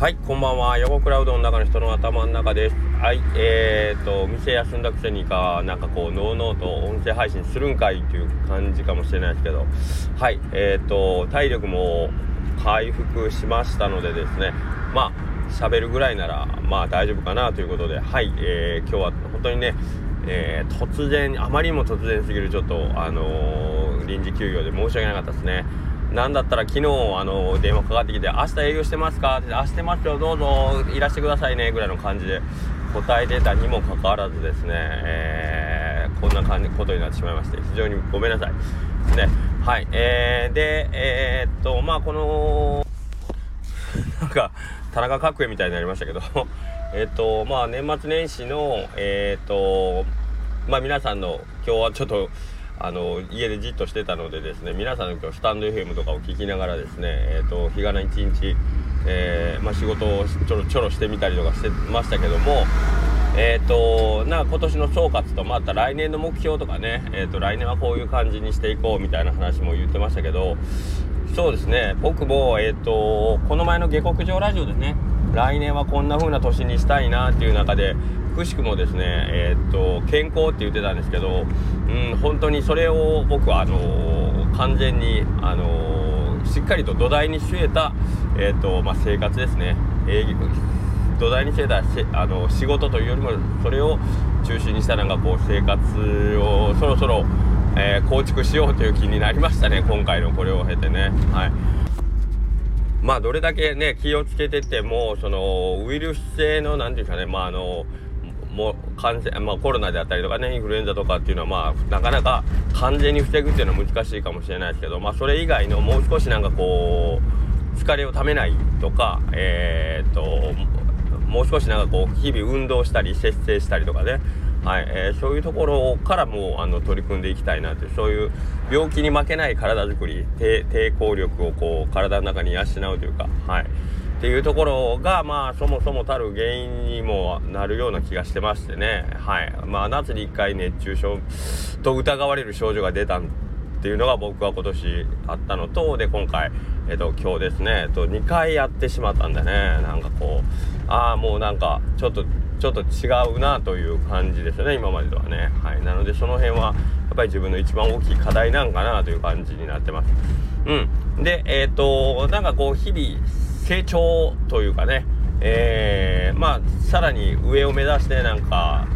はい、こんばんは。横クラウドの中の人の頭の中です。はい、えーと、店休んだくせにか、なんかこう、のうのうと音声配信するんかいっていう感じかもしれないですけど、はい、えーと、体力も回復しましたのでですね、まあ、喋るぐらいなら、まあ大丈夫かなということで、はい、えー、今日は本当にね、えー、突然、あまりにも突然すぎる、ちょっと、あのー、臨時休業で申し訳なかったですね。なんだったら昨日あの電話かかってきて「明日営業してますか?」って「あしてますよどうぞいらしてくださいね」ぐらいの感じで答えてたにもかかわらずですね、えー、こんな感じことになってしまいまして非常にごめんなさいですねはいえー、でえー、っとまあこの なんか田中角栄みたいになりましたけど えっとまあ年末年始のえー、っとまあ皆さんの今日はちょっとあの家でじっとしてたのでですね皆さんの今日スタンド FM とかを聞きながらですね、えーと、日がな一日、えー、まあ、仕事をちょろちょろしてみたりとかしてましたけどもえーと、なんか今年の総括とまた来年の目標とかね、えーと、来年はこういう感じにしていこうみたいな話も言ってましたけどそうですね僕も、えー、とこの前の下克上ラジオでね来年はこんな風な年にしたいなっていう中でくしくもですね、えー、っと健康って言ってたんですけど、うん、本当にそれを僕はあのー、完全に、あのー、しっかりと土台に据えた、えっとまあ、生活ですね。営業土台に据えたあの仕事というよりもそれを中心にしたなんかこう生活をそろそろ、え構築しようという気になりましたね今回のこれを経てね。はいまあどれだけね気をつけててもそのウイルス性の何て言うんですかねまああのもう感染、まあ、コロナであったりとかねインフルエンザとかっていうのはまあなかなか完全に防ぐっていうのは難しいかもしれないですけどまあそれ以外のもう少しなんかこう疲れをためないとかえー、っともう少しなんかこう日々運動したり節制したりとかねはいえー、そういうところからもあの取り組んでいきたいなというそういう病気に負けない体づくり抵抗力をこう体の中に養うというかはい。っていうところがまあそもそもたる原因にもなるような気がしてましてね。はい。まあ夏に1回熱中症と疑われる症状が出たっていうのが僕は今年あったのとで今回えっと今日ですねえっと2回やってしまったんでね。なんかこうああもうなんかちょっとちょっと違うなという感じですね今までとはね。はい。なのでその辺はやっぱり自分の一番大きい課題なんかなという感じになってます。うん。でえっ、となんかこう日々成長というかね、えー、まあさらに上を目指してなんか、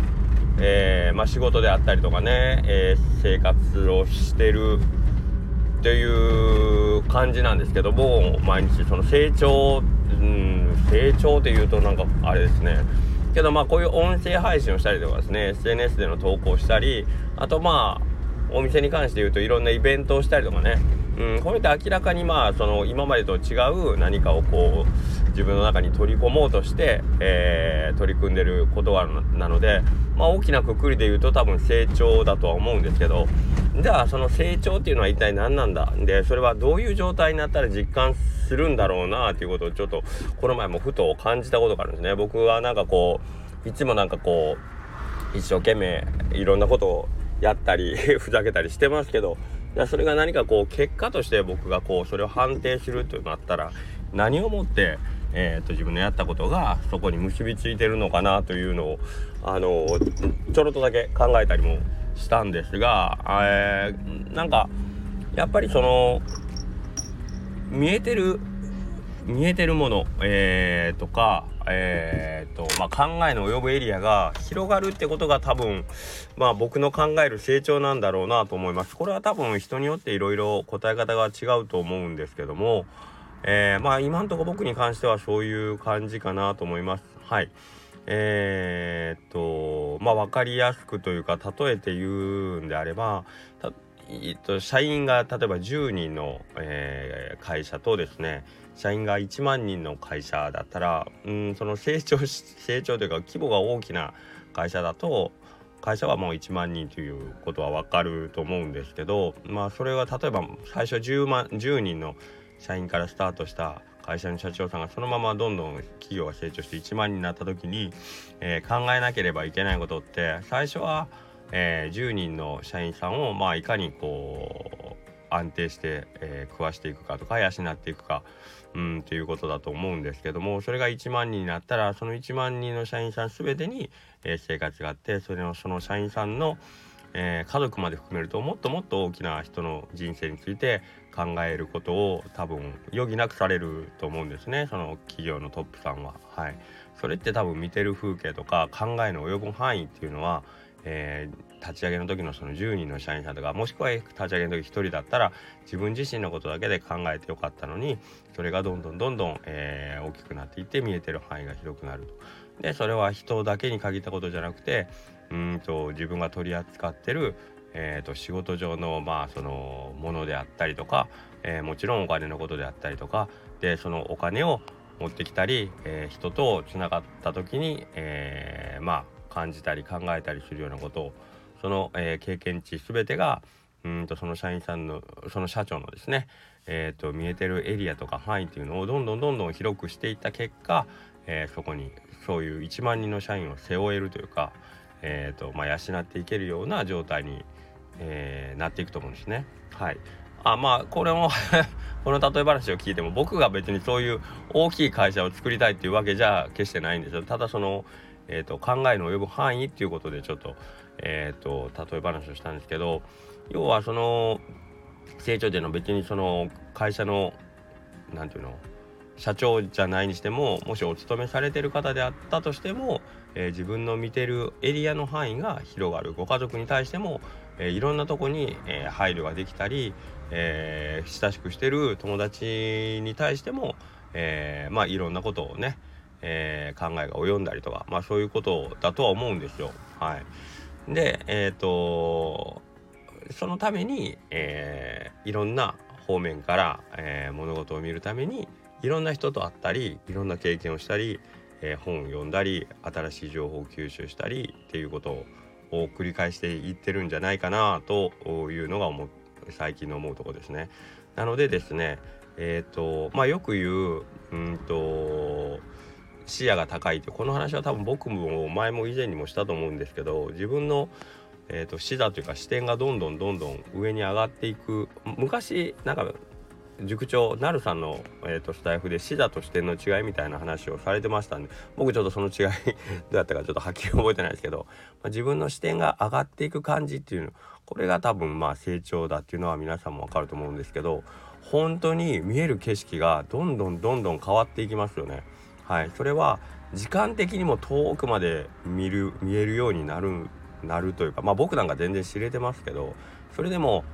えー、まあ、仕事であったりとかね、えー、生活をしてるという感じなんですけども毎日その成長、うん、成長っていうとなんかあれですね。けどまあこういう音声配信をしたりとかですね SNS での投稿したりあとまあお店に関して言うといろんなイベントをしたりとかね。うん、これって明らかにまあその今までと違う何かをこう自分の中に取り込もうとして、えー、取り組んでることはなので、まあ、大きなくくりで言うと多分成長だとは思うんですけどじゃあその成長っていうのは一体何なんだ？でそれはどういう状態になったら実感するんだろうなっていうことをちょっとこの前もふと感じたことがあるんですね。僕はなんかこういつもなんかこう一生懸命いろんなことをやったりふざけたりしてますけどそれが何かこう結果として僕がこうそれを判定するとなったら何をもって、えーと、自分のやったことがそこに結びついてるのかなというのをあのちょろっとだけ考えたりもしたんですが、えー、なんかやっぱりその見えてる見えてるもの、えー、とか、えーとまあ、考えの及ぶエリアが広がるってことが多分、まあ、僕の考える成長なんだろうなと思います。これは多分人によっていろいろ答え方が違うと思うんですけども、えー、まあ今んとこ僕に関してはそういう感じかなと思います。はい。えー、っとまあ分かりやすくというか例えて言うんであればえっと、社員が例えば10人の、えー、会社とですね社員が1万人の会社だったらうんその成長成長というか規模が大きな会社だと会社はもう1万人ということは分かると思うんですけどまあそれは例えば最初 10, 万10人の社員からスタートした会社の社長さんがそのままどんどん企業が成長して1万人になった時に、えー、考えなければいけないことって最初は、えー、10人の社員さんをまあいかにこう安定して、えー、食わしていくかとか養っていくかうんっていうことだと思うんですけどもそれが1万人になったらその1万人の社員さん全てに、えー、生活があってそれのその社員さんの、えー、家族まで含めるともっともっと大きな人の人生について考えることを多分余儀なくされると思うんですねその企業のトップさんは。はい、それって多分見てる風景とか考えの及ぶ範囲っていうのは、えー、立ち上げの時のその10人の社員さんとかもしくは立ち上げの時1人だったら自分自身のことだけで考えてよかったのにそれがどんどんどんどん、えー、大きくなっていって見えてる範囲が広くなると。でそれは人だけに限ったことじゃなくてうんと自分が取り扱ってる、えーと、仕事上のまあそのものであったりとか、えー、もちろんお金のことであったりとかでそのお金を持ってきたり、えー、人とつながった時に、えー、まあ感じたり考えたりするようなことをその、え経験値全てがうんとその社員さんのその社長のですね、えーと、見えてるエリアとか範囲っていうのをどんどんどんどん広くしていった結果、えー、そこにそういう1万人の社員を背負えるというか、えーとまあ、養っていけるような状態に、えー、なっていくと思うんですね。はいあまあこれも この例え話を聞いても僕が別にそういう大きい会社を作りたいっていうわけじゃ決してないんですよただその、えーと、考えの及ぶ範囲っていうことでちょっと,、えーと、例え話をしたんですけど要はその成長での別にその会社の何て言うの社長じゃないにしてももしお勤めされてる方であったとしても、えー、自分の見てるエリアの範囲が広がる。ご家族に対しても、えー、いろんなとこに、えー、配慮ができたり、え親しくしてる友達に対しても、えまあいろんなことをね、え考えが及んだりとか、まあ、そういうことだとは思うんですよ。はい、でえっ、とそのために、えいろんな方面から、え物事を見るためにいろんな人と会ったりいろんな経験をしたり、え、本を読んだり新しい情報を吸収したりっていうことを繰り返していってるんじゃないかなというのが思最近の思うとこですね。なのでですねえっ、とまあよく言ううんと視野が高いってこの話は多分僕も前も以前にもしたと思うんですけど自分のえーと、視座というか視点がどんどんどんどん上に上がっていく昔なんか塾長なるさんの、えーと、スタイフで死座と視点の違いみたいな話をされてましたんで僕ちょっとその違い どうやったかちょっとはっきり覚えてないですけど、まあ、自分の視点が上がっていく感じっていうのこれが多分まあ成長だっていうのは皆さんもわかると思うんですけど本当に見える景色がどんどんどんどん変わっていきますよね。はい、それは時間的にも遠くまで見る見えるようになるなるというかまあ僕なんか全然知れてますけどそれでも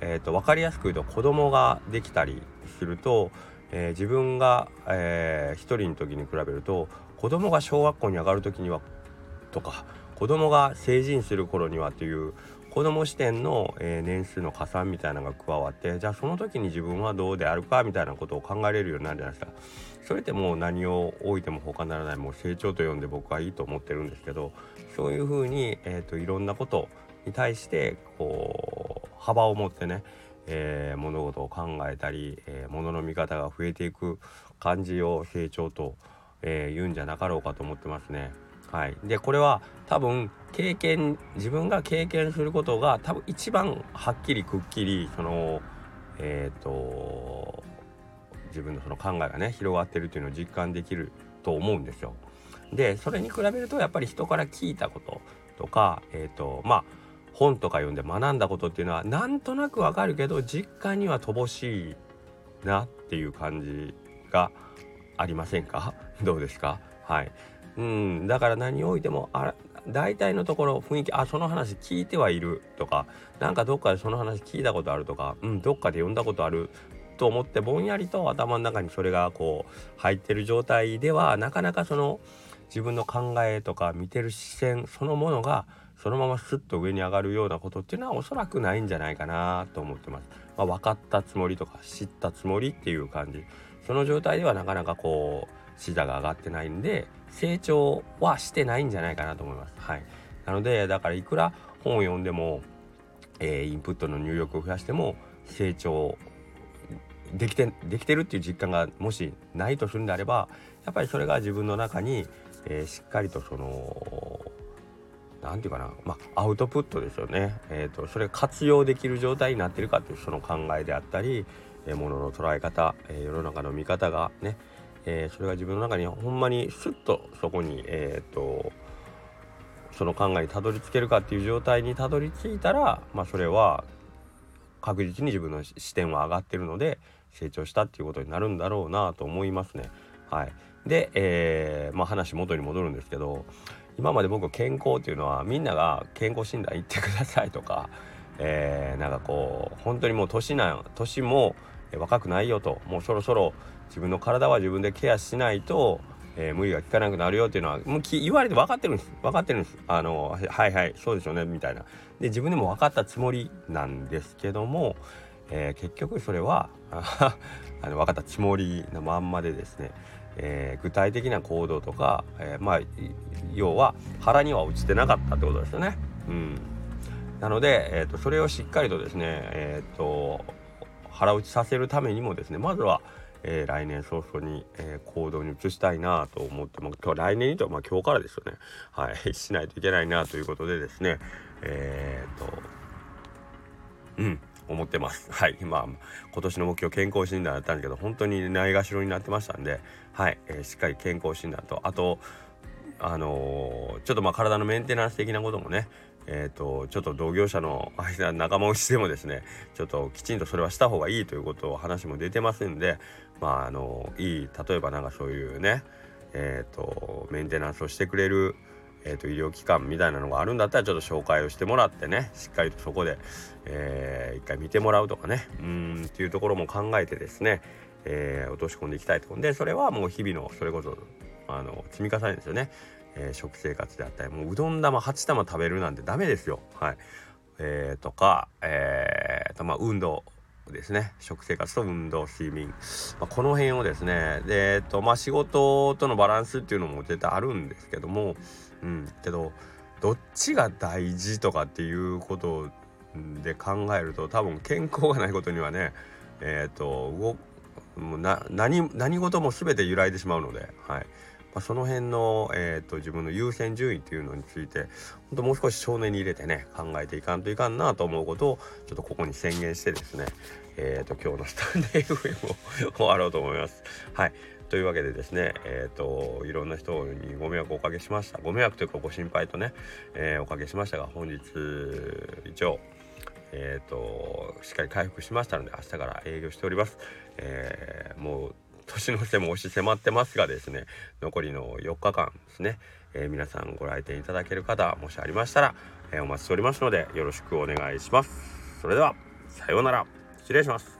えーと、分かりやすく言うと子供ができたりすると、えー、自分が、えー、一人の時に比べると子供が小学校に上がる時にはとか子供が成人する頃にはという子供視点の、えー、年数の加算みたいなのが加わってじゃあその時に自分はどうであるかみたいなことを考えれるようになるじゃないですか。それってもう何を置いても他ならないもう成長と呼んで僕はいいと思ってるんですけどそういうふうに、えーと、といろんなことに対してこう幅を持ってね、えー、物事を考えたり、えー、物の見方が増えていく感じを成長と、えー、言うんじゃなかろうかと思ってますね。はい、でこれは多分経験自分が経験することが多分一番はっきりくっきりそのえっ、ー、と自分のその考えがね広がってるっていうのを実感できると思うんですよ。でそれに比べるとやっぱり人から聞いたこととかえっ、ー、とまあ本とか読んで学んだことっていうのはなんとなくわかるけど実感には乏しいなっていう感じがありませんか？どうですか？はい。うんだから何をおいてもあ大体のところ雰囲気あその話聞いてはいるとかなんかどっかでその話聞いたことあるとかうんどっかで読んだことあると思ってぼんやりと頭の中にそれがこう入ってる状態ではなかなかその自分の考えとか見てる視線そのものがそのままスッと上に上がるようなことっていうのはおそらくないんじゃないかなと思ってます。まあ、分かったつもりとか知ったつもりっていう感じその状態ではなかなかこう視座が上がってないんで成長はしてないんじゃないかなと思います。はい、なのでだからいくら本を読んでも、えー、インプットの入力を増やしても成長できてできてるっていう実感がもしないとするんであればやっぱりそれが自分の中に、えー、しっかりとその何て言うかな、まあ、アウトプットですよね、えーと、それ活用できる状態になってるかっていうその考えであったり、えー、ものの捉え方、えー、世の中の見方がね、えー、それが自分の中にほんまにスッとそこに、えーと、その考えにたどり着けるかっていう状態にたどり着いたら、まあ、それは確実に自分の視点は上がってるので成長したっていうことになるんだろうなと思いますね。はい、で、えーまあ、話元に戻るんですけど今まで僕健康っていうのはみんなが健康診断行ってくださいとか、えー、なんかこう本当にもう年なん年も若くないよともうそろそろ自分の体は自分でケアしないと、えー、無理が効かなくなるよっていうのはもう言われて分かってるんです。分かってるんです。あのはいはいそうですよねみたいな。で自分でも分かったつもりなんですけども、えー、結局それはあの分かったつもりのまんまでですねえー、具体的な行動とか、えー、まあ要は腹には落ちてなかったってことですよね。うん、なので、えーと、それをしっかりとですね、えーと、腹落ちさせるためにもですねまずは、えー、来年早々に、えー、行動に移したいなと思って、まあ、来年にとまあ今日からですよねはいしないといけないなということでですね えっ、とうん思ってます。はい。まあ、今年の目標健康診断だったんですけど、本当にないがしろになってましたんで、はい。えー、しっかり健康診断と、あと、あのー、ちょっとまあ体のメンテナンス的なこともね、えーと、ちょっと同業者の間仲間内でもですねちょっときちんとそれはした方がいいということを話も出てますんでまああのいい例えばなんかそういうねえーとメンテナンスをしてくれるえーと、医療機関みたいなのがあるんだったらちょっと紹介をしてもらってねしっかりとそこで、えー、一回見てもらうとかねうんっていうところも考えてですね、えー、落とし込んでいきたいとでそれはもう日々のそれこそあの積み重ねですよね、えー、食生活であったりもううどん玉8玉食べるなんてダメですよ。はい。えー、とかえーとまあ運動ですね。食生活と運動睡眠、まあ、この辺をですね。でえっとまあ仕事とのバランスっていうのも絶対あるんですけどもうん。けどどっちが大事とかっていうことで考えると多分健康がないことにはねえっ、ー、ともうな何何事も全て揺らいでしまうので、はい。まあ、その辺の、えーと、自分の優先順位っていうのについて本当もう少し少年に入れてね考えていかんといかんなと思うことをちょっとここに宣言してですねえーと、今日のスタンデー FM を 終わろうと思います。はい。というわけでですね、えーと、いろんな人にご迷惑をおかけしました。ご迷惑というかご心配とね、えー、おかけしましたが本日一応えーと、しっかり回復しましたので明日から営業しております、えー、もう年の瀬も押し迫ってますがですね残りの4日間ですね、えー、皆さんご来店いただける方もしありましたら、えお待ちしておりますのでよろしくお願いします。それではさようなら。失礼します。